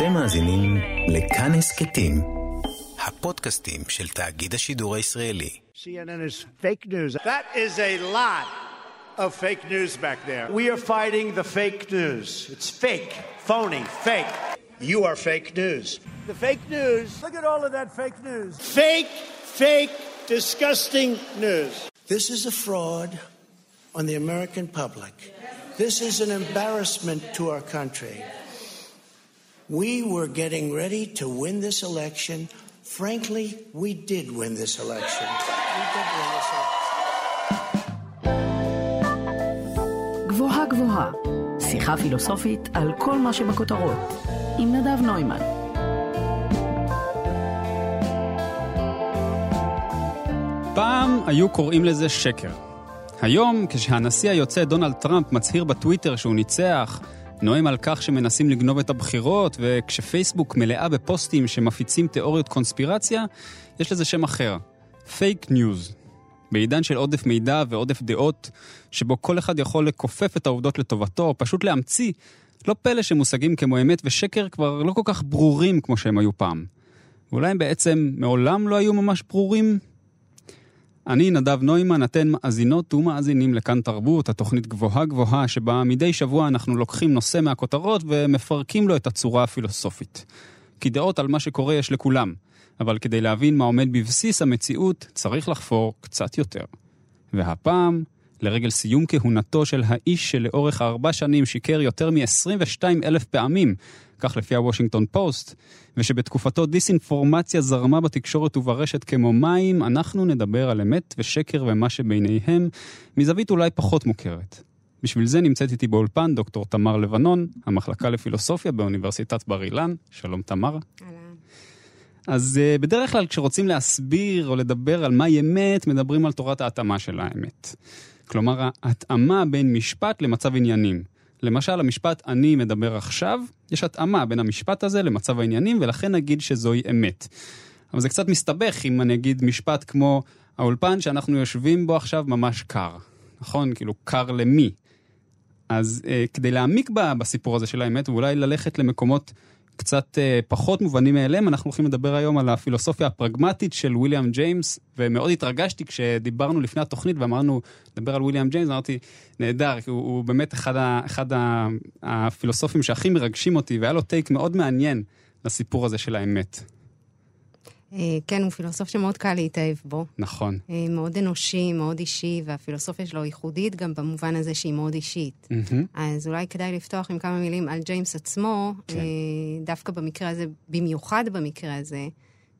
אתם מאזינים לכאן הסכתים, הפודקאסטים של תאגיד השידור הישראלי. CNN is fake news. That is a lot of fake news back there. We are fighting the fake news. It's fake, phony, fake. You are fake news. The fake news. Look at all of that fake news. Fake, fake, disgusting news. This is a fraud on the American public. This is an embarrassment to our country. We were getting ready to win this election. Frankly, we did win this election. We did win this election. גבוהה גבוהה, שיחה פילוסופית על כל מה שבכותרות, עם נדב נוימן. פעם היו קוראים לזה שקר. היום, כשהנשיא היוצא דונלד טראמפ מצהיר בטוויטר שהוא ניצח, נואם על כך שמנסים לגנוב את הבחירות, וכשפייסבוק מלאה בפוסטים שמפיצים תיאוריות קונספירציה, יש לזה שם אחר, פייק ניוז. בעידן של עודף מידע ועודף דעות, שבו כל אחד יכול לכופף את העובדות לטובתו, או פשוט להמציא, לא פלא שמושגים כמו אמת ושקר כבר לא כל כך ברורים כמו שהם היו פעם. ואולי הם בעצם מעולם לא היו ממש ברורים? אני, נדב נוימן, אתן מאזינות ומאזינים לכאן תרבות, התוכנית גבוהה גבוהה, שבה מדי שבוע אנחנו לוקחים נושא מהכותרות ומפרקים לו את הצורה הפילוסופית. כי דעות על מה שקורה יש לכולם, אבל כדי להבין מה עומד בבסיס המציאות, צריך לחפור קצת יותר. והפעם, לרגל סיום כהונתו של האיש שלאורך ארבע שנים שיקר יותר מ-22 אלף פעמים, כך לפי הוושינגטון פוסט, ושבתקופתו דיסאינפורמציה זרמה בתקשורת וברשת כמו מים, אנחנו נדבר על אמת ושקר ומה שביניהם, מזווית אולי פחות מוכרת. בשביל זה נמצאת איתי באולפן דוקטור תמר לבנון, המחלקה לפילוסופיה באוניברסיטת בר אילן. שלום תמר. אז uh, בדרך כלל כשרוצים להסביר או לדבר על מהי אמת, מדברים על תורת ההתאמה של האמת. כלומר, ההתאמה בין משפט למצב עניינים. למשל, המשפט אני מדבר עכשיו, יש התאמה בין המשפט הזה למצב העניינים, ולכן נגיד שזוהי אמת. אבל זה קצת מסתבך אם אני אגיד משפט כמו האולפן שאנחנו יושבים בו עכשיו ממש קר. נכון? כאילו, קר למי? אז אה, כדי להעמיק בסיפור הזה של האמת, ואולי ללכת למקומות קצת אה, פחות מובנים מאליהם, אנחנו הולכים לדבר היום על הפילוסופיה הפרגמטית של ויליאם ג'יימס, ומאוד התרגשתי כשדיברנו לפני התוכנית ואמרנו, לדבר על ויליאם ג'יימס, אמרתי, נהדר, כי הוא, הוא באמת אחד, ה, אחד ה, הפילוסופים שהכי מרגשים אותי, והיה לו טייק מאוד מעניין לסיפור הזה של האמת. אה, כן, הוא פילוסוף שמאוד קל להתאהב בו. נכון. אה, מאוד אנושי, מאוד אישי, והפילוסופיה שלו ייחודית גם במובן הזה שהיא מאוד אישית. Mm-hmm. אז אולי כדאי לפתוח עם כמה מילים על ג'יימס עצמו, כן. אה, דווקא במקרה הזה, במיוחד במקרה הזה,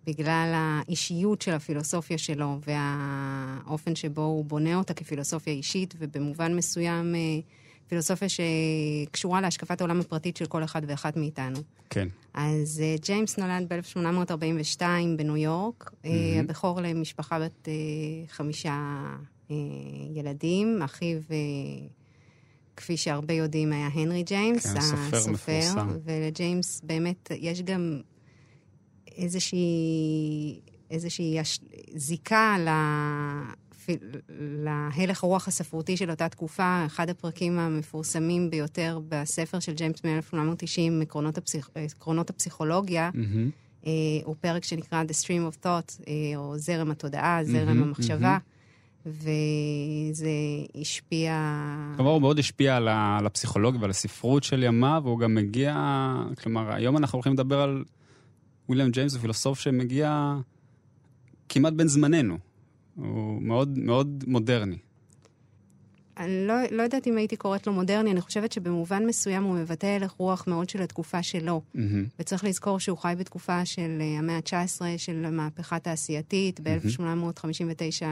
בגלל האישיות של הפילוסופיה שלו והאופן שבו הוא בונה אותה כפילוסופיה אישית, ובמובן מסוים פילוסופיה שקשורה להשקפת העולם הפרטית של כל אחד ואחת מאיתנו. כן. אז אה, ג'יימס נולד ב-1842 בניו יורק, אמ-המ. אה, הבכור למשפחה בת אה, חמישה uh, ילדים, אחיו, אה, כפי שהרבה יודעים, היה הנרי ג'יימס, כן, הסופר מפורסם. ולג'יימס באמת יש גם איזושהי, איזושהי זיקה ל... להלך הרוח הספרותי של אותה תקופה, אחד הפרקים המפורסמים ביותר בספר של ג'יימס מ-1890, עקרונות, הפסיכ... עקרונות הפסיכולוגיה, אמ-המ. הוא פרק שנקרא The Stream of Thought, אה, או זרם התודעה, זרם Mm-hmm, המחשבה, וזה השפיע... כלומר, הוא מאוד השפיע על, ה... על הפסיכולוגיה ועל הספרות של ימיו, והוא גם מגיע, כלומר, היום אנחנו הולכים לדבר על וויליאם ג'יימס, הוא פילוסוף שמגיע כמעט בין זמננו. הוא מאוד מאוד מודרני. אני לא, לא יודעת אם הייתי קוראת לו מודרני, אני חושבת שבמובן מסוים הוא מבטא הלך רוח מאוד של התקופה שלו. Mm-hmm. וצריך לזכור שהוא חי בתקופה של uh, המאה ה-19, של המהפכה התעשייתית, ב-1859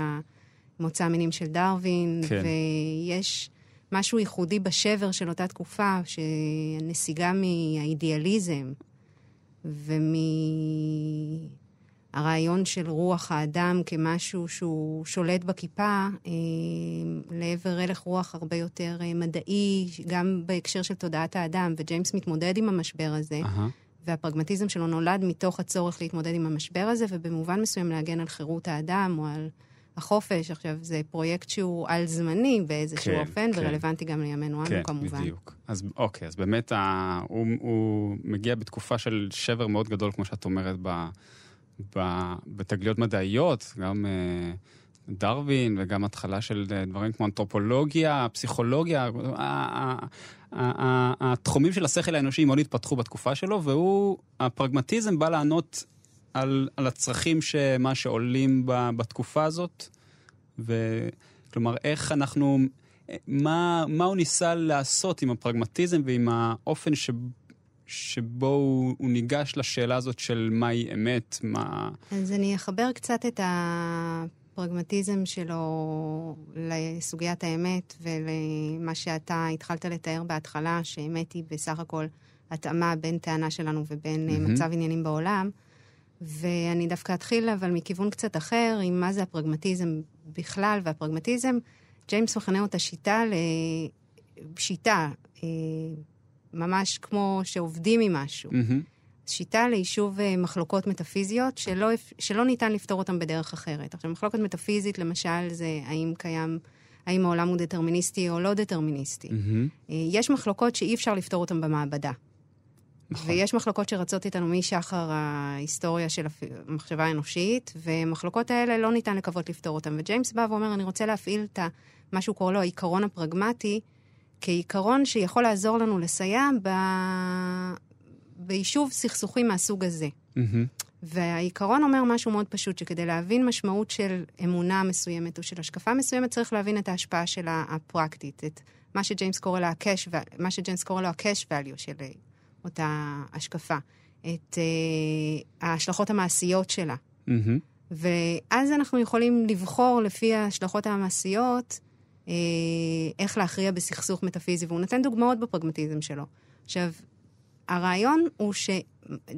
מוצא המינים של דרווין, כן. ויש משהו ייחודי בשבר של אותה תקופה, שהנסיגה מהאידיאליזם ומ... הרעיון של רוח האדם כמשהו שהוא שולט בכיפה, אה, לעבר הלך רוח הרבה יותר אה, מדעי, גם בהקשר של תודעת האדם, וג'יימס מתמודד עם המשבר הזה, אהה. והפרגמטיזם שלו נולד מתוך הצורך להתמודד עם המשבר הזה, ובמובן מסוים להגן על חירות האדם או על החופש. עכשיו, זה פרויקט שהוא על-זמני באיזשהו כן, אופן, כן. ורלוונטי גם לימינו אנו כן, כמובן. בדיוק. אז אוקיי, אז באמת ה... הוא, הוא מגיע בתקופה של שבר מאוד גדול, כמו שאת אומרת, ב, בתגליות מדעיות, גם אה, דרווין וגם התחלה של אה, דברים כמו אנתרופולוגיה, פסיכולוגיה. התחומים של השכל האנושי מאוד התפתחו בתקופה שלו, והוא, הפרגמטיזם בא לענות על, על הצרכים שמה שעולים ב, בתקופה הזאת, וכלומר, איך אנחנו, מה, מה הוא ניסה לעשות עם הפרגמטיזם ועם האופן ש, שבו הוא, הוא ניגש לשאלה הזאת של מהי אמת, מה... אז אני אחבר קצת את הפרגמטיזם שלו לסוגיית האמת ולמה שאתה התחלת לתאר בהתחלה, שאמת היא בסך הכל התאמה בין טענה שלנו ובין mm-hmm. מצב עניינים בעולם. ואני דווקא אתחיל אבל מכיוון קצת אחר, עם מה זה הפרגמטיזם בכלל, והפרגמטיזם, ג'יימס מכנה אותה שיטה ל... שיטה, אה, ממש כמו שעובדים עם משהו. מהמם. שיטה ליישוב אה, מחלוקות מטאפיזיות שלא, שלא ניתן לפתור אותן בדרך אחרת. עכשיו, מחלוקת מטאפיזית, למשל, זה האם קיים, האם העולם הוא דטרמיניסטי או לא דטרמיניסטי. אה, יש מחלוקות שאי אפשר לפתור אותן במעבדה. נכון. ויש מחלוקות שרצות איתנו משחר ההיסטוריה של המחשבה האנושית, ומחלוקות האלה לא ניתן לקוות לפתור אותן. וג'יימס בא ואומר, אני רוצה להפעיל את מה שהוא קורא לו העיקרון הפרגמטי, כעיקרון שיכול לעזור לנו לסייע ב... ביישוב סכסוכים מהסוג הזה. מהמם. והעיקרון אומר משהו מאוד פשוט, שכדי להבין משמעות של אמונה מסוימת או של השקפה מסוימת, צריך להבין את ההשפעה שלה הפרקטית, את מה שג'יימס קורא לה ה-cash, val- מה שג'יימס קורא לו ה-cash value של אה, אותה השקפה, את uh, ההשלכות המעשיות שלה. מהמם. ואז אנחנו יכולים לבחור לפי ההשלכות המעשיות איך להכריע בסכסוך מטאפיזי, והוא נותן דוגמאות בפרגמטיזם שלו. עכשיו, הרעיון הוא ש...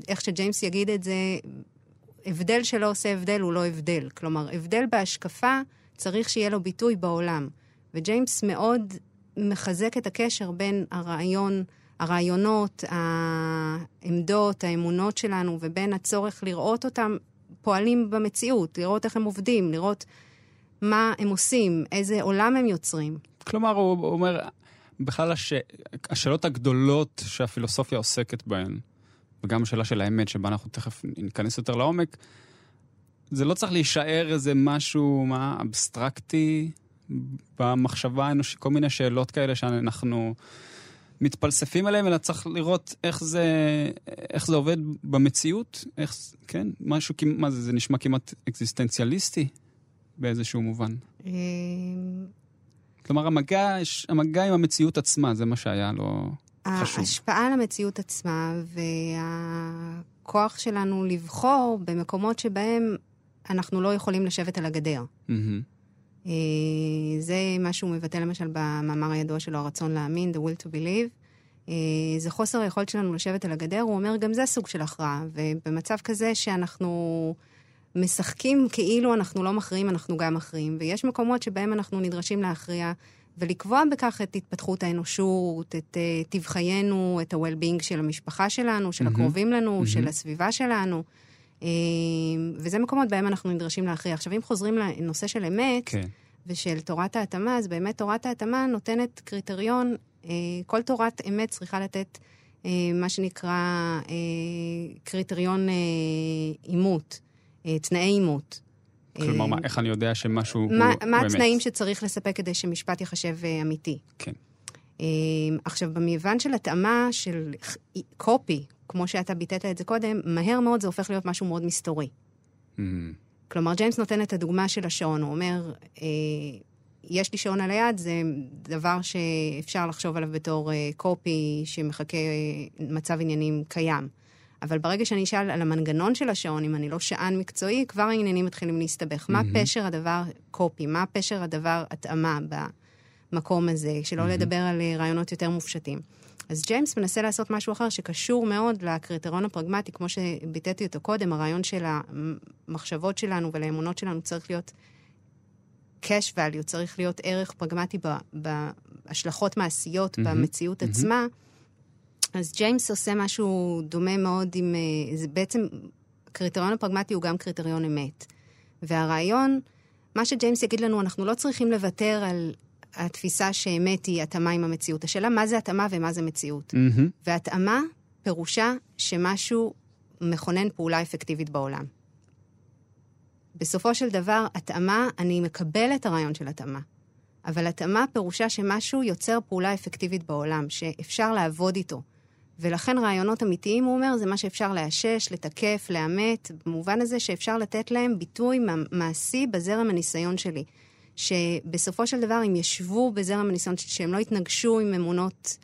איך שג'יימס יגיד את זה, הבדל שלא עושה הבדל הוא לא הבדל. כלומר, הבדל בהשקפה צריך שיהיה לו ביטוי בעולם. וג'יימס מאוד מחזק את הקשר בין הרעיון, הרעיונות, העמדות, האמונות שלנו, ובין הצורך לראות אותם פועלים במציאות, לראות איך הם עובדים, לראות מה הם עושים, איזה עולם הם יוצרים. כלומר, הוא אומר, בכלל הש... השאלות הגדולות שהפילוסופיה עוסקת בהן, וגם השאלה של האמת, שבה אנחנו תכף ניכנס יותר לעומק, זה לא צריך להישאר איזה משהו, מה, אבסטרקטי במחשבה האנושית, כל מיני שאלות כאלה שאנחנו מתפלספים עליהן, אלא צריך לראות איך זה, איך זה עובד במציאות, איך, כן, משהו, מה זה, זה נשמע כמעט אקזיסטנציאליסטי באיזשהו מובן. אה, כלומר, המגע, המגע עם המציאות עצמה, זה מה שהיה לו חשוב. ההשפעה על המציאות עצמה והכוח שלנו לבחור במקומות שבהם אנחנו לא יכולים לשבת על הגדר. אה, זה מה שהוא מבטא למשל במאמר הידוע שלו, הרצון להאמין, The will to believe. אה, זה חוסר היכולת שלנו לשבת על הגדר, הוא אומר, גם זה סוג של הכרעה. ובמצב כזה שאנחנו משחקים כאילו אנחנו לא מכריעים, אנחנו גם מכריעים. ויש מקומות שבהם אנחנו נדרשים להכריע ולקבוע בכך את התפתחות האנושות, את uh, טיב חיינו, את ה-well-being של המשפחה שלנו, של מהמם. הקרובים לנו, מהמם. של הסביבה שלנו. אה, וזה מקומות בהם אנחנו נדרשים להכריע. עכשיו, אם חוזרים לנושא של אמת, כן. ושל תורת ההתאמה, אז באמת תורת ההתאמה נותנת קריטריון, אה, כל תורת אמת צריכה לתת אה, מה שנקרא אה, קריטריון אימות, אה, תנאי אימות. כלומר, אה, מה, איך אני יודע שמשהו הוא מה, הוא מה אמת? התנאים שצריך לספק כדי שמשפט ייחשב אה, אמיתי? כן. אה, עכשיו, במובן של התאמה של קופי, כמו שאתה ביטאת את זה קודם, מהר מאוד זה הופך להיות משהו מאוד מסתורי. מהמם. כלומר, ג'יימס נותן את הדוגמה של השעון, הוא אומר, אה, יש לי שעון על היד, זה דבר שאפשר לחשוב עליו בתור אה, קופי שמחכה אה, מצב עניינים קיים. אבל ברגע שאני אשאל על המנגנון של השעון, אם אני לא שען מקצועי, כבר העניינים מתחילים להסתבך. מה מהמם. פשר הדבר קופי? מה פשר הדבר התאמה במקום הזה? שלא לדבר על אה, רעיונות יותר מופשטים. אז ג'יימס מנסה לעשות משהו אחר שקשור מאוד לקריטריון הפרגמטי, כמו שביטאתי אותו קודם, הרעיון של המחשבות שלנו ולאמונות שלנו צריך להיות cash value, צריך להיות ערך פרגמטי בהשלכות מעשיות מהמם, במציאות מהמם. עצמה. אז ג'יימס עושה משהו דומה מאוד עם... אה, זה בעצם, הקריטריון הפרגמטי הוא גם קריטריון אמת. והרעיון מה שג'יימס יגיד לנו, אנחנו לא צריכים לוותר על התפיסה שאמת היא התאמה עם המציאות. השאלה מה זה התאמה ומה זה מציאות. מהמם. והתאמה פירושה שמשהו מכונן פעולה אפקטיבית בעולם. בסופו של דבר, התאמה, אני מקבל את הרעיון של התאמה, אבל התאמה פירושה שמשהו יוצר פעולה אפקטיבית בעולם, שאפשר לעבוד איתו. ולכן רעיונות אמיתיים, הוא אומר, זה מה שאפשר לאשש, לתקף, לאמת, במובן הזה שאפשר לתת להם ביטוי מעשי בזרם הניסיון שלי. שבסופו של דבר, אם ישבו בזרם הניסיון שהם לא יתנגשו עם אמונות,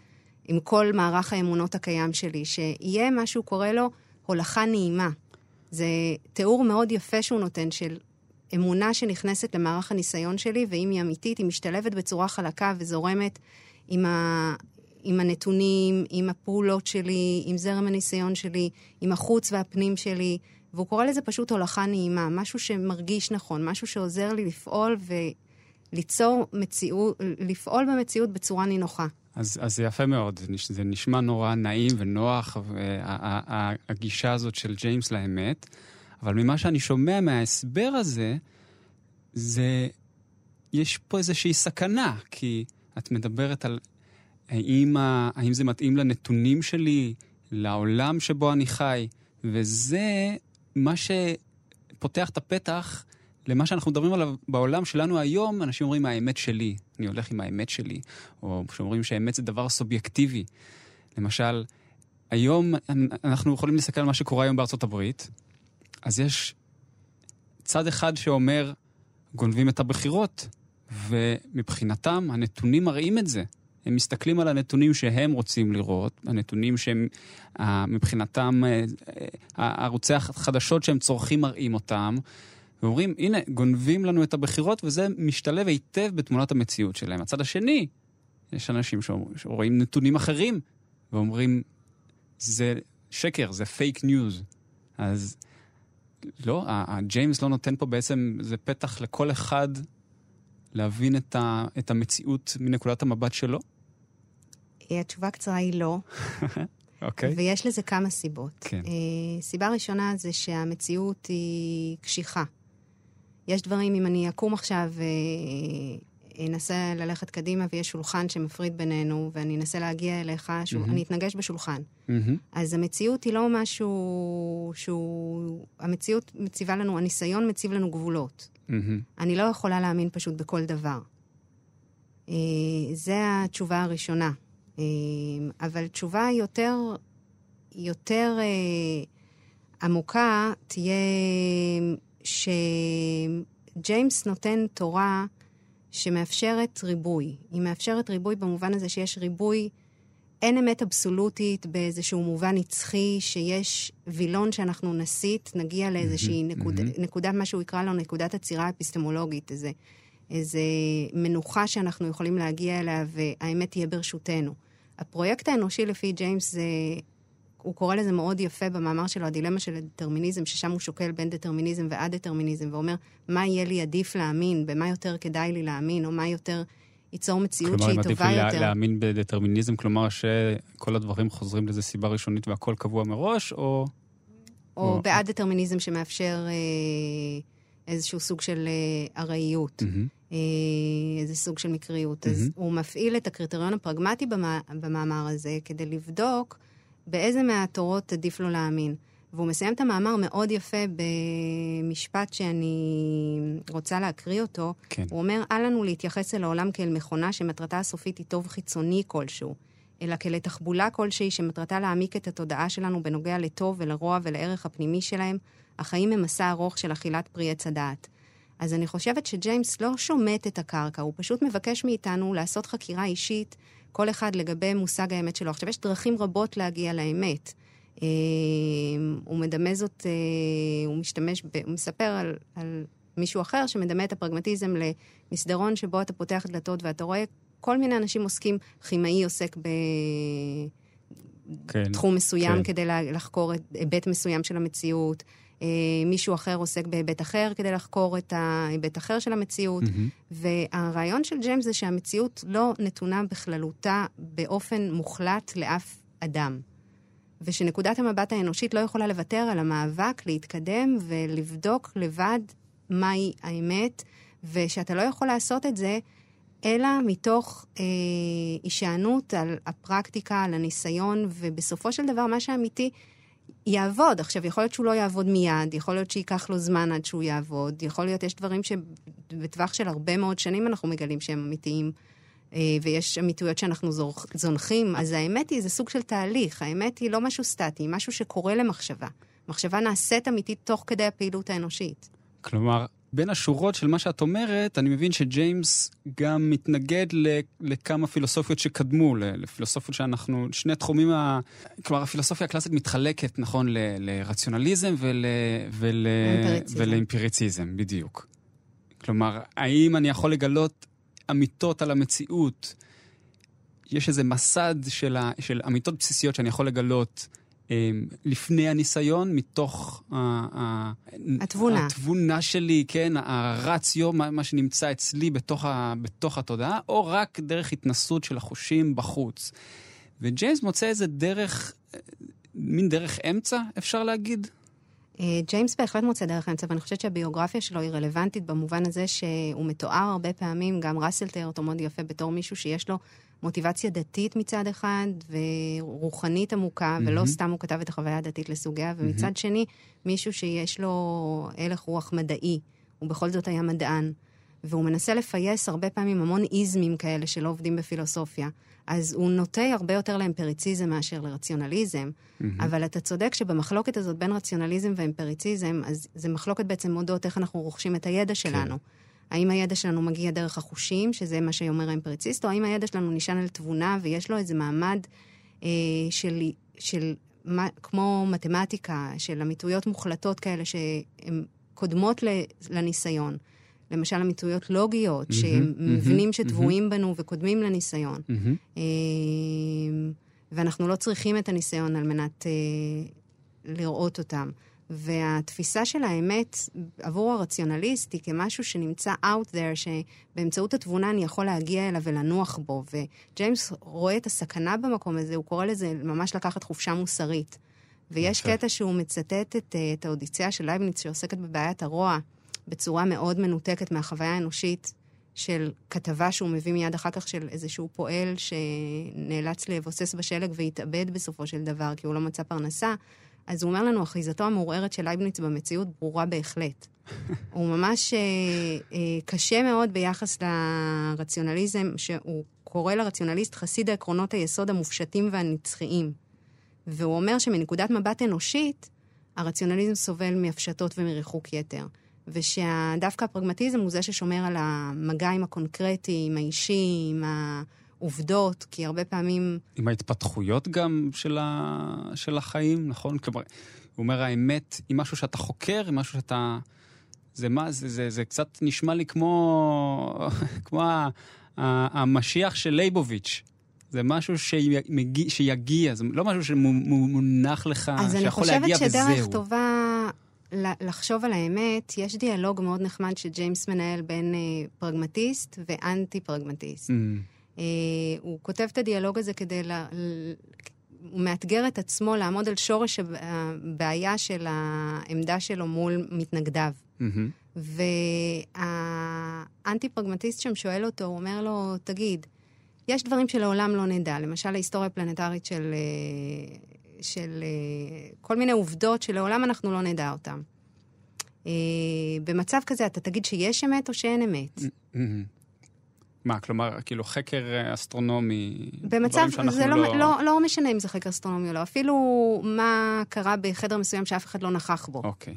עם כל מערך האמונות הקיים שלי, שיהיה מה שהוא קורא לו הולכה נעימה. זה תיאור מאוד יפה שהוא נותן של אמונה שנכנסת למערך הניסיון שלי, ואם היא אמיתית, היא משתלבת בצורה חלקה וזורמת עם, ה... עם הנתונים, עם הפעולות שלי, עם זרם הניסיון שלי, עם החוץ והפנים שלי, והוא קורא לזה פשוט הולכה נעימה, משהו שמרגיש נכון, משהו שעוזר לי לפעול וליצור מציאות, לפעול במציאות בצורה נינוחה. אז, אז זה יפה מאוד, זה, נש, זה נשמע נורא נעים ונוח, והגישה הזאת של ג'יימס לאמת, אבל ממה שאני שומע מההסבר הזה, זה, יש פה איזושהי סכנה, כי את מדברת על האם, ה, האם זה מתאים לנתונים שלי, לעולם שבו אני חי, וזה מה שפותח את הפתח למה שאנחנו מדברים עליו בעולם שלנו היום, אנשים אומרים האמת שלי, אני הולך עם האמת שלי, או שאומרים שהאמת זה דבר סובייקטיבי. למשל, היום אנחנו יכולים להסתכל על מה שקורה היום בארצות הברית, אז יש צד אחד שאומר, גונבים את הבחירות, ומבחינתם הנתונים מראים את זה. הם מסתכלים על הנתונים שהם רוצים לראות, הנתונים שהם, מבחינתם, אה, אה, ערוצי החדשות שהם צורכים מראים אותם, ואומרים, הנה, גונבים לנו את הבחירות, וזה משתלב היטב בתמונת המציאות שלהם. הצד השני, יש אנשים שרואים נתונים אחרים, ואומרים, זה שקר, זה פייק ניוז. אז לא, הג'יימס לא נותן פה בעצם, זה פתח לכל אחד להבין את, ה, את המציאות מנקודת המבט שלו? התשובה הקצרה היא לא. אוקיי. Okay. ויש לזה כמה סיבות. כן. Uh, סיבה ראשונה זה שהמציאות היא קשיחה. יש דברים, אם אני אקום עכשיו ואנסה ללכת קדימה ויש שולחן שמפריד בינינו, ואני אנסה להגיע אליך, שול... mm-hmm. אני אתנגש בשולחן. Mm-hmm. אז המציאות היא לא משהו שהוא... המציאות מציבה לנו, הניסיון מציב לנו גבולות. Mm-hmm. אני לא יכולה להאמין פשוט בכל דבר. אה, זה התשובה הראשונה. אה, אבל תשובה יותר, יותר אה, עמוקה תהיה שג'יימס נותן תורה שמאפשרת ריבוי. היא מאפשרת ריבוי במובן הזה שיש ריבוי, אין אמת אבסולוטית באיזשהו מובן נצחי, שיש וילון שאנחנו נסיט, נגיע לאיזושהי mm-hmm, נקוד, mm-hmm. נקודת, מה שהוא יקרא לו נקודת עצירה אפיסטמולוגית, איזה, איזה מנוחה שאנחנו יכולים להגיע אליה, והאמת תהיה ברשותנו. הפרויקט האנושי לפי ג'יימס זה הוא קורא לזה מאוד יפה במאמר שלו, הדילמה של הדטרמיניזם, ששם הוא שוקל בין דטרמיניזם ועד-דטרמיניזם, ואומר, מה יהיה לי עדיף להאמין, במה יותר כדאי לי להאמין, או מה יותר ייצור מציאות שהיא טובה יותר. כלומר, אם עדיף לי להאמין בדטרמיניזם, כלומר שכל הדברים חוזרים לאיזו סיבה ראשונית והכל קבוע מראש, או... או, או... בעד דטרמיניזם שמאפשר אה, איזשהו סוג של אה, ארעיות. Mm-hmm. איזה סוג של מקריות. Mm-hmm. אז הוא מפעיל את הקריטריון הפרגמטי במה, במאמר הזה כדי לבדוק באיזה מהתורות עדיף לו להאמין. והוא מסיים את המאמר מאוד יפה במשפט שאני רוצה להקריא אותו. כן. הוא אומר, אל לנו להתייחס אל העולם כאל מכונה שמטרתה הסופית היא טוב חיצוני כלשהו, אלא כלתחבולה כלשהי שמטרתה להעמיק את התודעה שלנו בנוגע לטוב ולרוע ולערך הפנימי שלהם. החיים הם מסע ארוך של אכילת פרי עץ הדעת. אז אני חושבת שג'יימס לא שומט את הקרקע, הוא פשוט מבקש מאיתנו לעשות חקירה אישית כל אחד לגבי מושג האמת שלו. עכשיו, יש דרכים רבות להגיע לאמת. אה, הוא מדמה זאת, אה, הוא משתמש, ב, הוא מספר על, על מישהו אחר שמדמה את הפרגמטיזם למסדרון שבו אתה פותח דלתות ואתה רואה כל מיני אנשים עוסקים, כימאי עוסק בתחום כן, מסוים כן. כדי לחקור היבט מסוים של המציאות. אה, מישהו אחר עוסק בהיבט אחר כדי לחקור את ההיבט אחר של המציאות. Mm-hmm. והרעיון של ג'יימס זה שהמציאות לא נתונה בכללותה באופן מוחלט לאף אדם. ושנקודת המבט האנושית לא יכולה לוותר על המאבק להתקדם ולבדוק לבד מהי האמת, ושאתה לא יכול לעשות את זה אלא מתוך אה, הישענות על הפרקטיקה, על הניסיון, ובסופו של דבר מה שאמיתי יעבוד. עכשיו, יכול להיות שהוא לא יעבוד מיד, יכול להיות שייקח לו זמן עד שהוא יעבוד, יכול להיות, יש דברים שבטווח של הרבה מאוד שנים אנחנו מגלים שהם אמיתיים. אה, ויש אמיתויות שאנחנו זונחים, אז האמת היא, זה סוג של תהליך. האמת היא לא משהו סטטי, משהו שקורה למחשבה. מחשבה נעשית אמיתית תוך כדי הפעילות האנושית. כלומר, בין השורות של מה שאת אומרת, אני מבין שג'יימס גם מתנגד לכמה פילוסופיות שקדמו, לפילוסופיות שאנחנו, שני תחומים, ה... כלומר, הפילוסופיה הקלאסית מתחלקת, נכון, ל... לרציונליזם ול... ול... ולאמפיריציזם, בדיוק. כלומר, האם אני יכול לגלות אמיתות על המציאות? יש איזה מסד של, ה... של אמיתות בסיסיות שאני יכול לגלות לפני הניסיון, מתוך התבונה. התבונה שלי, כן, הרציו, מה, מה שנמצא אצלי בתוך, ה, בתוך התודעה, או רק דרך התנסות של החושים בחוץ. וג'יימס מוצא איזה דרך, מין דרך אמצע, אפשר להגיד? אה, ג'יימס בהחלט מוצא דרך אמצע, ואני חושבת שהביוגרפיה שלו היא רלוונטית במובן הזה שהוא מתואר הרבה פעמים, גם ראסל תיאר אותו מאוד יפה בתור מישהו שיש לו מוטיבציה דתית מצד אחד, ורוחנית עמוקה, mm-hmm. ולא סתם הוא כתב את החוויה הדתית לסוגיה, ומצד mm-hmm. שני, מישהו שיש לו הלך רוח מדעי, הוא בכל זאת היה מדען, והוא מנסה לפייס הרבה פעמים המון איזמים כאלה שלא עובדים בפילוסופיה. אז הוא נוטה הרבה יותר לאמפריציזם מאשר לרציונליזם, mm-hmm. אבל אתה צודק שבמחלוקת הזאת בין רציונליזם ואמפריציזם, אז זה מחלוקת בעצם מודות איך אנחנו רוכשים את הידע שלנו. כן. האם הידע שלנו מגיע דרך החושים, שזה מה שאומר האמפריציסט, או האם הידע שלנו נשען על תבונה ויש לו איזה מעמד אה, של, של מה, כמו מתמטיקה, של אמיתויות מוחלטות כאלה שהן קודמות לניסיון. למשל אמיתויות לוגיות, mm-hmm, שהם mm-hmm, מבנים שטבועים mm-hmm. בנו וקודמים לניסיון. Mm-hmm. אה, ואנחנו לא צריכים את הניסיון על מנת אה, לראות אותם. והתפיסה של האמת עבור הרציונליסט היא כמשהו שנמצא out there, שבאמצעות התבונה אני יכול להגיע אליו ולנוח בו. וג'יימס רואה את הסכנה במקום הזה, הוא קורא לזה ממש לקחת חופשה מוסרית. ויש יפה. קטע שהוא מצטט את, את האודיצאה של לייבניץ שעוסקת בבעיית הרוע בצורה מאוד מנותקת מהחוויה האנושית של כתבה שהוא מביא מיד אחר כך של איזשהו פועל שנאלץ לבוסס בשלג והתאבד בסופו של דבר כי הוא לא מצא פרנסה. אז הוא אומר לנו, אחיזתו המעורערת של לייבניץ במציאות ברורה בהחלט. הוא ממש אה, אה, קשה מאוד ביחס לרציונליזם, שהוא קורא לרציונליסט חסיד העקרונות היסוד המופשטים והנצחיים. והוא אומר שמנקודת מבט אנושית, הרציונליזם סובל מהפשטות ומריחוק יתר. ושדווקא הפרגמטיזם הוא זה ששומר על המגע עם הקונקרטי, עם האישי, עם ה... עובדות, כי הרבה פעמים... עם ההתפתחויות גם של, ה... של החיים, נכון? כלומר, הוא אומר, האמת היא משהו שאתה חוקר, היא משהו שאתה... זה מה, זה, זה, זה קצת נשמע לי כמו, כמו ה, ה, המשיח של לייבוביץ'. זה משהו שיגיע, שיגיע, זה לא משהו שמונח לך, שיכול להגיע וזהו. אז אני חושבת שדרך טובה לחשוב על האמת, יש דיאלוג מאוד נחמד שג'יימס מנהל בין אה, פרגמטיסט ואנטי פרגמטיסט. אמ. אה, הוא כותב את הדיאלוג הזה כדי ל... הוא מאתגר את עצמו לעמוד על שורש הבעיה של העמדה שלו מול מתנגדיו. Mm-hmm. והאנטי-פרגמטיסט שם שואל אותו, הוא אומר לו, תגיד, יש דברים שלעולם לא נדע, למשל ההיסטוריה הפלנטרית של, אה, של אה, כל מיני עובדות שלעולם אנחנו לא נדע אותן. במצב כזה אתה תגיד שיש אמת או שאין אמת. Mm-hmm. מה, כלומר, כאילו חקר אה, אסטרונומי, במצב, זה לא, לא... לא, לא משנה אם זה חקר אסטרונומי או לא, אפילו מה קרה בחדר מסוים שאף אחד לא נכח בו. אוקיי.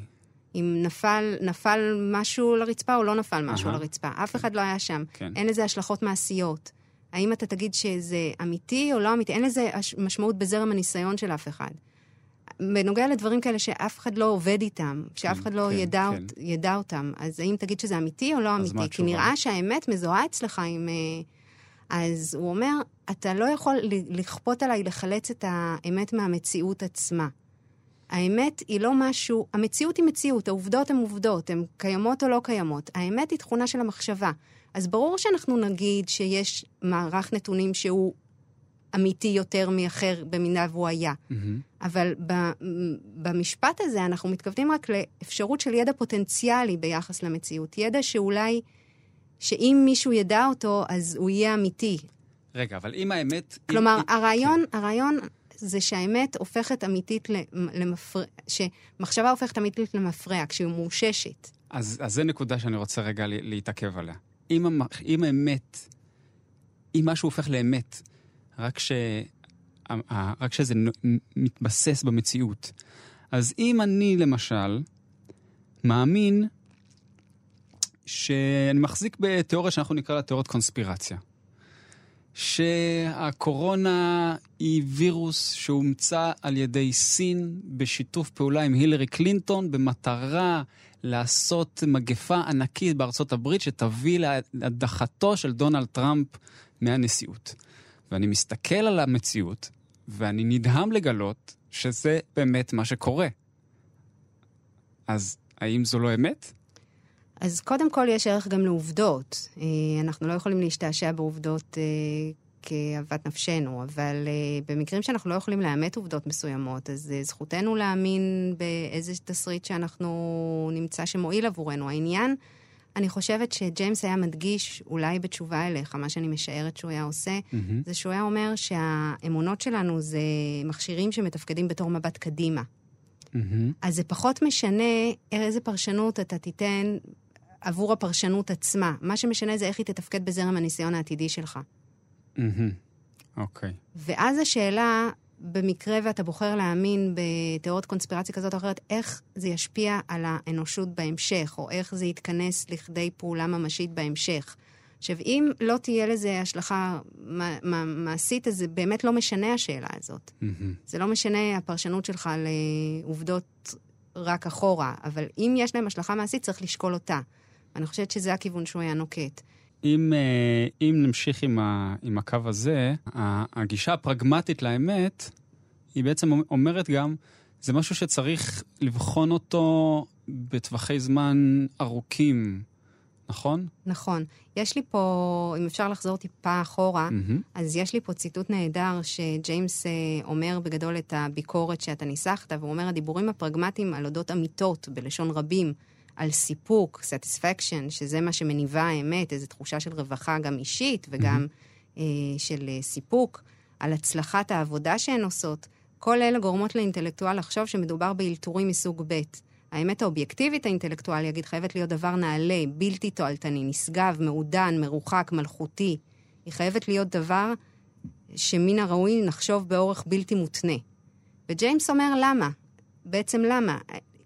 אם נפל, נפל משהו לרצפה או לא נפל משהו Aha. לרצפה. אף אחד לא היה שם. כן. אין לזה השלכות מעשיות. האם אתה תגיד שזה אמיתי או לא אמיתי? אין לזה משמעות בזרם הניסיון של אף אחד. בנוגע לדברים כאלה שאף אחד לא עובד איתם, שאף כן, אחד לא כן, ידע, כן. ידע אותם, אז האם תגיד שזה אמיתי או לא אמיתי? כי נראה שהאמת מזוהה אצלך עם... אה, אז הוא אומר, אתה לא יכול לכפות עליי לחלץ את האמת מהמציאות עצמה. האמת היא לא משהו, המציאות היא מציאות, העובדות הן עובדות, הן קיימות או לא קיימות. האמת היא תכונה של המחשבה. אז ברור שאנחנו נגיד שיש מערך נתונים שהוא אמיתי יותר מאחר במידה והוא היה. Mm-hmm. אבל ב, במשפט הזה אנחנו מתכוונים רק לאפשרות של ידע פוטנציאלי ביחס למציאות. ידע שאולי שאם מישהו ידע אותו, אז הוא יהיה אמיתי. רגע, אבל אם האמת... כלומר, אם, הרעיון, כן. הרעיון זה שהאמת הופכת אמיתית למפרע, שמחשבה הופכת אמיתית למפרע, כשהיא מאוששת. אז, אז זו נקודה שאני רוצה רגע להתעכב עליה. אם, המ, אם האמת, אם משהו הופך לאמת, רק, ש, רק שזה מתבסס במציאות, אז אם אני, למשל, מאמין שאני מחזיק בתיאוריה שאנחנו נקרא לה תיאוריית קונספירציה. שהקורונה היא וירוס שהומצא על ידי סין בשיתוף פעולה עם הילרי קלינטון במטרה לעשות מגפה ענקית בארצות הברית שתביא להדחתו של דונלד טראמפ מהנשיאות. ואני מסתכל על המציאות ואני נדהם לגלות שזה באמת מה שקורה. אז האם זו לא אמת? אז קודם כל יש ערך גם לעובדות. אה, אנחנו לא יכולים להשתעשע בעובדות אה, כאוות נפשנו, אבל אה, במקרים שאנחנו לא יכולים לאמת עובדות מסוימות, אז זכותנו להאמין באיזה תסריט שאנחנו נמצא שמועיל עבורנו. העניין, אני חושבת שג'יימס היה מדגיש, אולי בתשובה אליך, מה שאני משערת שהוא היה עושה, mm-hmm. זה שהוא היה אומר שהאמונות שלנו זה מכשירים שמתפקדים בתור מבט קדימה. Mm-hmm. אז זה פחות משנה איזה פרשנות אתה תיתן עבור הפרשנות עצמה. מה שמשנה זה איך היא תתפקד בזרם הניסיון העתידי שלך. אוקיי. ואז השאלה, במקרה ואתה בוחר להאמין בתיאוריית קונספירציה כזאת או אחרת, איך זה ישפיע על האנושות בהמשך, או איך זה יתכנס לכדי פעולה ממשית בהמשך. עכשיו, אם לא תהיה לזה השלכה מעשית, אז זה באמת לא משנה השאלה הזאת. Mm-hmm. זה לא משנה הפרשנות שלך לעובדות רק אחורה, אבל אם יש להם השלכה מעשית, צריך לשקול אותה. אני חושבת שזה הכיוון שהוא היה נוקט. אם, אה, אם נמשיך עם, ה, עם הקו הזה, הגישה הפרגמטית לאמת, היא בעצם אומרת גם, זה משהו שצריך לבחון אותו בטווחי זמן ארוכים, נכון? נכון. יש לי פה, אם אפשר לחזור טיפה אחורה, mm-hmm. אז יש לי פה ציטוט נהדר שג'יימס אה, אומר בגדול את הביקורת שאתה ניסחת, והוא אומר, הדיבורים הפרגמטיים על אודות אמיתות, בלשון רבים, על סיפוק, satisfaction, שזה מה שמניבה האמת, איזו תחושה של רווחה גם אישית וגם mm-hmm. אה, של אה, סיפוק, על הצלחת העבודה שהן עושות. כל אלה גורמות לאינטלקטואל לחשוב שמדובר באלתורים מסוג ב'. האמת האובייקטיבית האינטלקטואל, יגיד, חייבת להיות דבר נעלה, בלתי תועלתני, נשגב, מעודן, מרוחק, מלכותי. היא חייבת להיות דבר שמן הראוי נחשוב באורך בלתי מותנה. וג'יימס אומר למה? בעצם למה?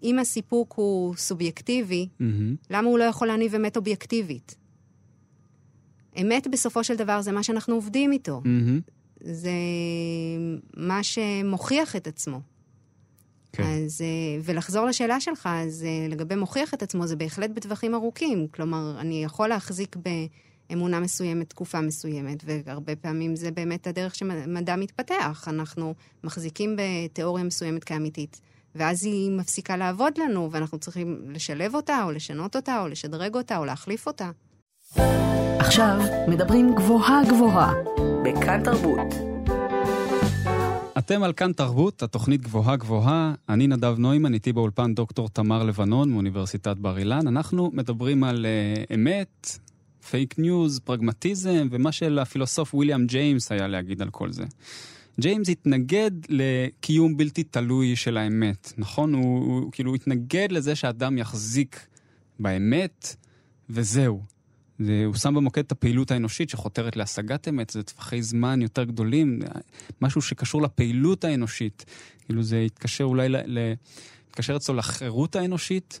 אם הסיפוק הוא סובייקטיבי, mm-hmm. למה הוא לא יכול להניב אמת אובייקטיבית? אמת בסופו של דבר זה מה שאנחנו עובדים איתו. Mm-hmm. זה מה שמוכיח את עצמו. כן. אז, אה, ולחזור לשאלה שלך, אז אה, לגבי מוכיח את עצמו, זה בהחלט בטווחים ארוכים. כלומר, אני יכול להחזיק באמונה מסוימת תקופה מסוימת, והרבה פעמים זה באמת הדרך שמדע מתפתח. אנחנו מחזיקים בתיאוריה מסוימת כאמיתית. ואז היא מפסיקה לעבוד לנו, ואנחנו צריכים לשלב אותה, או לשנות אותה, או לשדרג אותה, או להחליף אותה. עכשיו מדברים גבוהה גבוהה, בכאן תרבות. אתם על כאן תרבות, התוכנית גבוהה גבוהה. אני נדב נוימן, איתי באולפן דוקטור תמר לבנון מאוניברסיטת בר אילן. אנחנו מדברים על אה, אמת, פייק ניוז, פרגמטיזם, ומה שלפילוסוף ויליאם ג'יימס היה להגיד על כל זה. ג'יימס התנגד לקיום בלתי תלוי של האמת, נכון? הוא, הוא כאילו התנגד לזה שאדם יחזיק באמת, וזהו. זה, הוא שם במוקד את הפעילות האנושית שחותרת להשגת אמת, זה טווחי זמן יותר גדולים, משהו שקשור לפעילות האנושית. כאילו זה יתקשר אולי, ל, ל, יתקשר אצלו לחירות האנושית,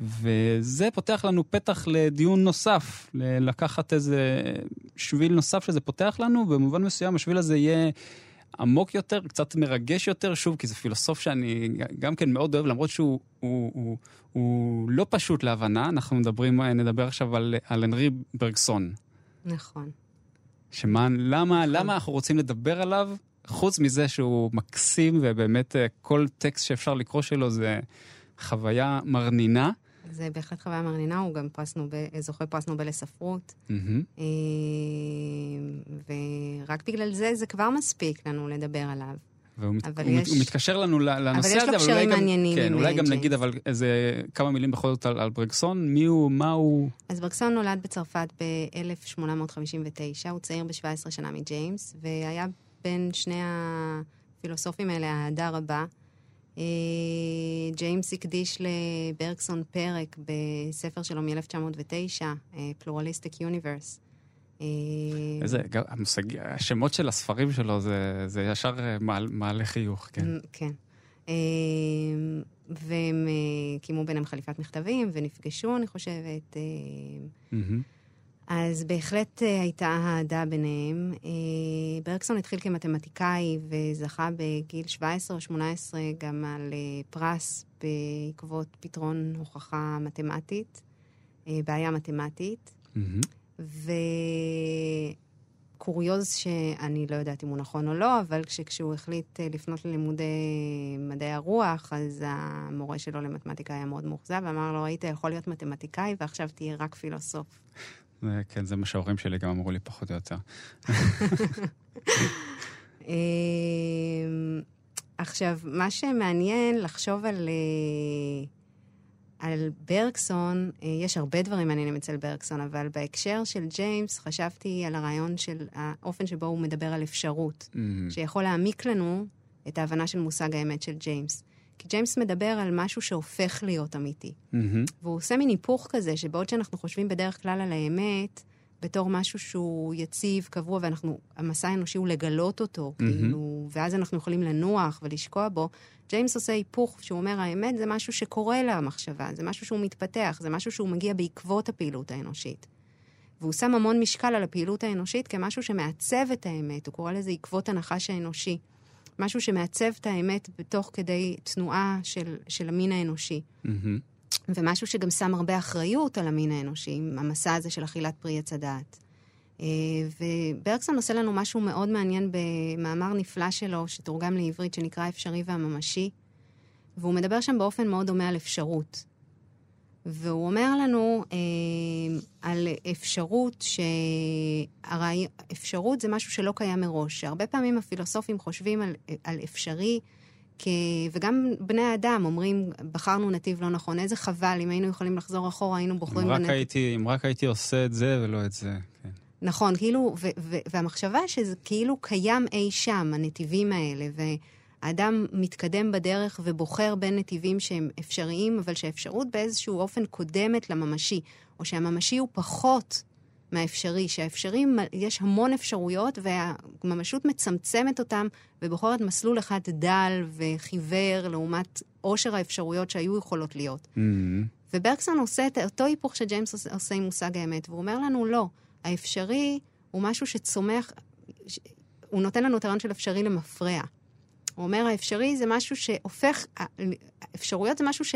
וזה פותח לנו פתח לדיון נוסף, לקחת איזה שביל נוסף שזה פותח לנו, במובן מסוים השביל הזה יהיה... עמוק יותר, קצת מרגש יותר, שוב, כי זה פילוסוף שאני גם כן מאוד אוהב, למרות שהוא הוא, הוא, הוא לא פשוט להבנה. אנחנו מדברים, נדבר עכשיו על, על הנרי ברגסון. נכון. שמה, למה, נכון. למה אנחנו רוצים לדבר עליו, חוץ מזה שהוא מקסים, ובאמת אה, כל טקסט שאפשר לקרוא שלו זה חוויה מרנינה. זה בהחלט חוויה מרנינה, הוא גם פרס נובל, זוכה פרס נובל לספרות. Mm-hmm. ורק בגלל זה, זה כבר מספיק לנו לדבר עליו. והוא מת, אבל הוא, יש- הוא מתקשר לנו לנושא יש לו הזה, קשרים אולי גם, מעניינים כן, עם, אולי אה, גם. נגיד אבל איזה כמה מילים בכל זאת על, על ברגסון, מי הוא, מה הוא... אז ברגסון נולד בצרפת ב-1859, הוא צעיר ב-17 שנה מג'יימס, והיה בין שני הפילוסופים האלה אהדה רבה. אה, ג'יימס הקדיש לברגסון פרק בספר שלו מ-1909, Pluralistic Universe. אה, איזה, המושג, השמות של הספרים שלו זה, זה ישר אה, מעל, מעלה חיוך, כן. כן. אה, והם אה, קיימו ביניהם חליפת מכתבים ונפגשו, אני חושבת. אה, מהמם. אז בהחלט אה, הייתה אהדה ביניהם. אה, ברקסון התחיל כמתמטיקאי וזכה בגיל 17 או 18 גם על אה, פרס בעקבות פתרון הוכחה מתמטית, בעיה מתמטית. מהמם. וקוריוז שאני לא יודעת אם הוא נכון או לא, אבל כש- כשהוא החליט לפנות ללימודי מדעי הרוח, אז המורה שלו למתמטיקה היה מאוד מאוכזב, ואמר לו, היית יכול להיות מתמטיקאי ועכשיו תהיה רק פילוסוף. כן, זה מה שההורים שלי גם אמרו לי פחות או יותר. אמ, עכשיו, מה שמעניין לחשוב על, אה, על ברקסון, אה, יש הרבה דברים מעניינים אצל ברקסון, אבל בהקשר של ג'יימס חשבתי על הרעיון של האופן שבו הוא מדבר על אפשרות, מהמם. שיכול להעמיק לנו את ההבנה של מושג האמת של ג'יימס. כי ג'יימס מדבר על משהו שהופך להיות אמיתי. מהמם. והוא עושה מין היפוך כזה, שבעוד שאנחנו חושבים בדרך כלל על האמת, בתור משהו שהוא יציב, קבוע, ואנחנו, המסע האנושי הוא לגלות אותו, מהמם. כאילו, ואז אנחנו יכולים לנוח ולשקוע בו. ג'יימס עושה היפוך, שהוא אומר, האמת זה משהו שקורה למחשבה, זה משהו שהוא מתפתח, זה משהו שהוא מגיע בעקבות הפעילות האנושית. והוא שם המון משקל על הפעילות האנושית כמשהו שמעצב את האמת, הוא קורא לזה עקבות הנחש האנושי. משהו שמעצב את האמת בתוך כדי תנועה של, של המין האנושי. מהמם. ומשהו שגם שם הרבה אחריות על המין האנושי, עם המסע הזה של אכילת פרי עץ הדעת. אה, וברקסון עושה לנו משהו מאוד מעניין במאמר נפלא שלו, שתורגם לעברית, שנקרא אפשרי והממשי, והוא מדבר שם באופן מאוד דומה על אפשרות. והוא אומר לנו אה, על אפשרות, שהרעי... אפשרות זה משהו שלא קיים מראש. שהרבה פעמים הפילוסופים חושבים על, על אפשרי, כ... וגם בני האדם אומרים, בחרנו נתיב לא נכון, איזה חבל, אם היינו יכולים לחזור אחורה, היינו בוחרים אם בנתיב. הייתי, אם רק הייתי עושה את זה ולא את זה, כן. נכון, כאילו, ו- ו- והמחשבה שזה כאילו קיים אי שם, הנתיבים האלה, והאדם מתקדם בדרך ובוחר בין נתיבים שהם אפשריים, אבל שהאפשרות באיזשהו אופן קודמת לממשי, או שהממשי הוא פחות מהאפשרי, שהאפשרי, יש המון אפשרויות, והממשות מצמצמת אותם ובוחרת מסלול אחד דל וחיוור לעומת עושר האפשרויות שהיו יכולות להיות. מהמם. וברקסון עושה את אותו היפוך שג'יימס עושה, עושה עם מושג האמת, והוא אומר לנו, לא, האפשרי הוא משהו שצומח. הוא נותן לנו את הרעיון של אפשרי למפרע. הוא אומר, האפשרי זה משהו שהופך, אפשרויות זה משהו ש...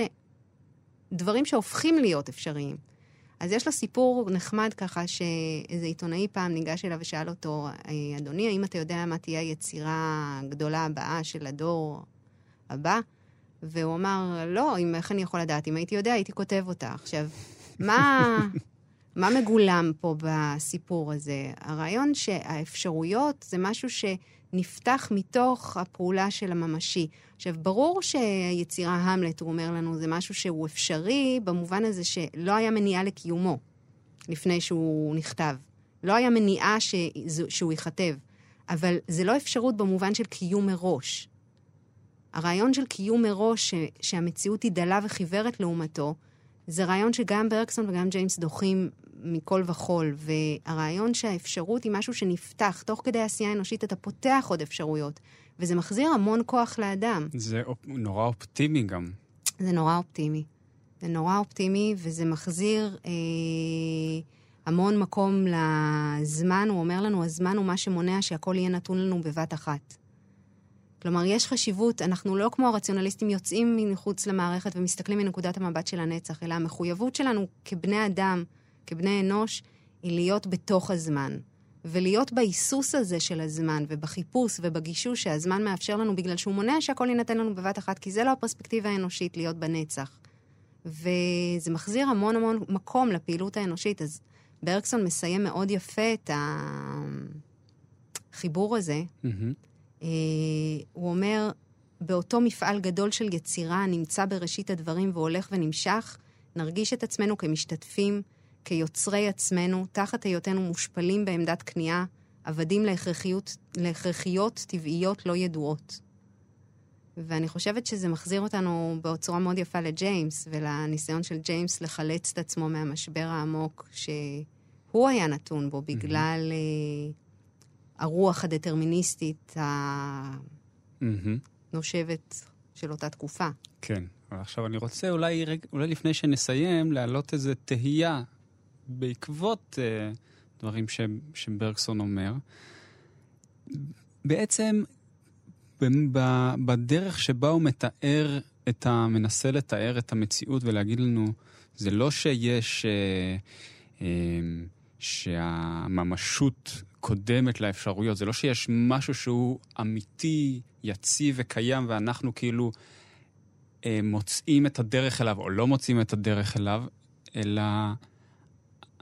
דברים שהופכים להיות אפשריים. אז יש לו סיפור נחמד ככה, שאיזה עיתונאי פעם ניגש אליו ושאל אותו, אדוני, האם אתה יודע מה תהיה היצירה הגדולה הבאה של הדור הבא? והוא אמר, לא, אם, איך אני יכול לדעת? אם הייתי יודע, הייתי כותב אותה. עכשיו, מה, מה מגולם פה בסיפור הזה? הרעיון שהאפשרויות זה משהו שנפתח מתוך הפעולה של הממשי. עכשיו, ברור שיצירה המלט, הוא אומר לנו, זה משהו שהוא אפשרי במובן הזה שלא היה מניעה לקיומו לפני שהוא נכתב. לא היה מניעה ש... שהוא ייכתב. אבל זה לא אפשרות במובן של קיום מראש. הרעיון של קיום מראש, ש... שהמציאות היא דלה וחיוורת לעומתו, זה רעיון שגם ברקסון וגם ג'יימס דוחים מכל וכול, והרעיון שהאפשרות היא משהו שנפתח, תוך כדי עשייה אנושית אתה פותח עוד אפשרויות, וזה מחזיר המון כוח לאדם. זה אופ... נורא אופטימי גם. זה נורא אופטימי. זה נורא אופטימי, וזה מחזיר אה, המון מקום לזמן. הוא אומר לנו, הזמן הוא מה שמונע שהכל יהיה נתון לנו בבת אחת. כלומר, יש חשיבות, אנחנו לא כמו הרציונליסטים יוצאים מחוץ למערכת ומסתכלים מנקודת המבט של הנצח, אלא המחויבות שלנו כבני אדם, כבני אנוש, היא להיות בתוך הזמן. ולהיות בהיסוס הזה של הזמן, ובחיפוש ובגישוש שהזמן מאפשר לנו, בגלל שהוא מונע שהכל יינתן לנו בבת אחת, כי זה לא הפרספקטיבה האנושית להיות בנצח. וזה מחזיר המון המון מקום לפעילות האנושית. אז ברקסון מסיים מאוד יפה את החיבור הזה. אה, הוא אומר, באותו מפעל גדול של יצירה הנמצא בראשית הדברים והולך ונמשך, נרגיש את עצמנו כמשתתפים, כיוצרי עצמנו, תחת היותנו מושפלים בעמדת כניעה, עבדים להכרחיות, להכרחיות טבעיות לא ידועות. ואני חושבת שזה מחזיר אותנו בצורה מאוד יפה לג'יימס, ולניסיון של ג'יימס לחלץ את עצמו מהמשבר העמוק שהוא היה נתון בו, בגלל mm-hmm. הרוח הדטרמיניסטית הנושבת של אותה תקופה. כן, אבל עכשיו אני רוצה אולי, אולי לפני שנסיים, להעלות איזו תהייה בעקבות uh, דברים ש, שברקסון אומר. בעצם בדרך שבה הוא מתאר את ה... מנסה לתאר את המציאות ולהגיד לנו, זה לא שיש... אה, אה, שהממשות קודמת לאפשרויות, זה לא שיש משהו שהוא אמיתי, יציב וקיים, ואנחנו כאילו אה, מוצאים את הדרך אליו או לא מוצאים את הדרך אליו, אלא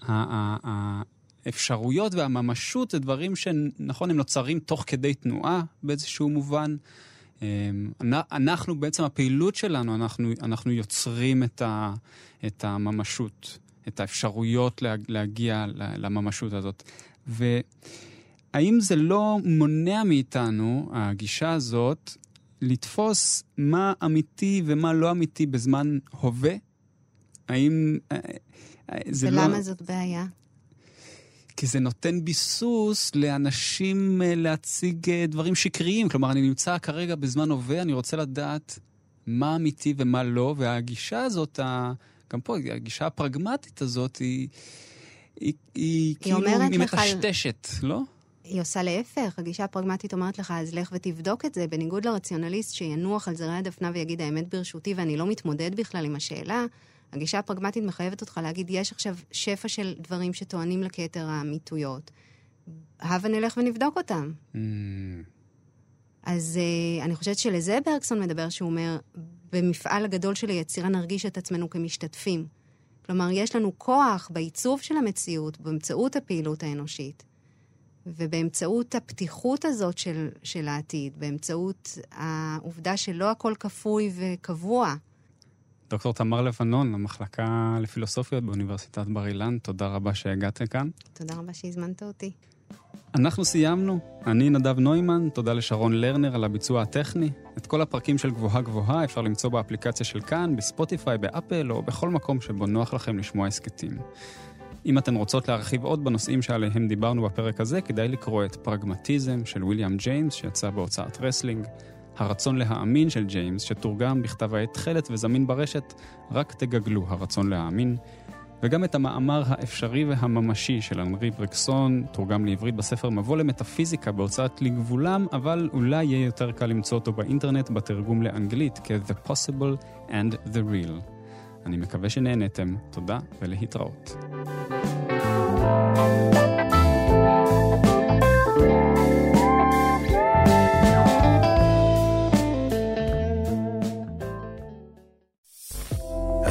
האפשרויות והממשות זה דברים שנכון, הם נוצרים תוך כדי תנועה באיזשהו מובן. אמ, אנחנו, בעצם הפעילות שלנו, אנחנו, אנחנו יוצרים את, ה, את הממשות, את האפשרויות להגיע לממשות הזאת. והאם זה לא מונע מאיתנו, הגישה הזאת, לתפוס מה אמיתי ומה לא אמיתי בזמן הווה? האם... אה, אה, זה ולמה לא... ולמה זאת בעיה? כי זה נותן ביסוס לאנשים אה, להציג דברים שקריים. כלומר, אני נמצא כרגע בזמן הווה, אני רוצה לדעת מה אמיתי ומה לא, והגישה הזאת, גם פה, הגישה הפרגמטית הזאת, היא, היא, היא, היא כאילו, היא מטשטשת, לך... לא? היא עושה להפך, הגישה הפרגמטית אומרת לך, אז לך ותבדוק את זה, בניגוד לרציונליסט שינוח על זרי הדפנה ויגיד האמת ברשותי ואני לא מתמודד בכלל עם השאלה, הגישה הפרגמטית מחייבת אותך להגיד, יש עכשיו שפע של דברים שטוענים לכתר האמיתויות. הבה נלך ונבדוק אותם. Mm. אז uh, אני חושבת שלזה ברקסון מדבר, שהוא אומר, במפעל הגדול של היצירה נרגיש את עצמנו כמשתתפים. כלומר, יש לנו כוח בעיצוב של המציאות, באמצעות הפעילות האנושית, ובאמצעות הפתיחות הזאת של, של העתיד, באמצעות העובדה שלא הכל כפוי וקבוע. דוקטור תמר לבנון, המחלקה לפילוסופיות באוניברסיטת בר אילן, תודה רבה שהגעת לכאן. תודה רבה שהזמנת אותי. אנחנו סיימנו. אני נדב נוימן, תודה לשרון לרנר על הביצוע הטכני. את כל הפרקים של גבוהה גבוהה אפשר למצוא באפליקציה של כאן, בספוטיפיי, באפל או בכל מקום שבו נוח לכם לשמוע הסכתים. אם אתן רוצות להרחיב עוד בנושאים שעליהם דיברנו בפרק הזה, כדאי לקרוא את פרגמטיזם של ויליאם ג'יימס, שיצא בהוצאת רסלינג, הרצון להאמין של ג'יימס, שתורגם בכתב העת תכלת וזמין ברשת, רק תגגלו הרצון להאמין. וגם את המאמר האפשרי והממשי של אנרי ברקסון, תורגם לעברית בספר מבוא למטאפיזיקה בהוצאת לגבולם, אבל אולי יהיה יותר קל למצוא אותו באינטרנט בתרגום לאנגלית כ-The Possible and the Real. אני מקווה שנהנתם, תודה ולהתראות. thank you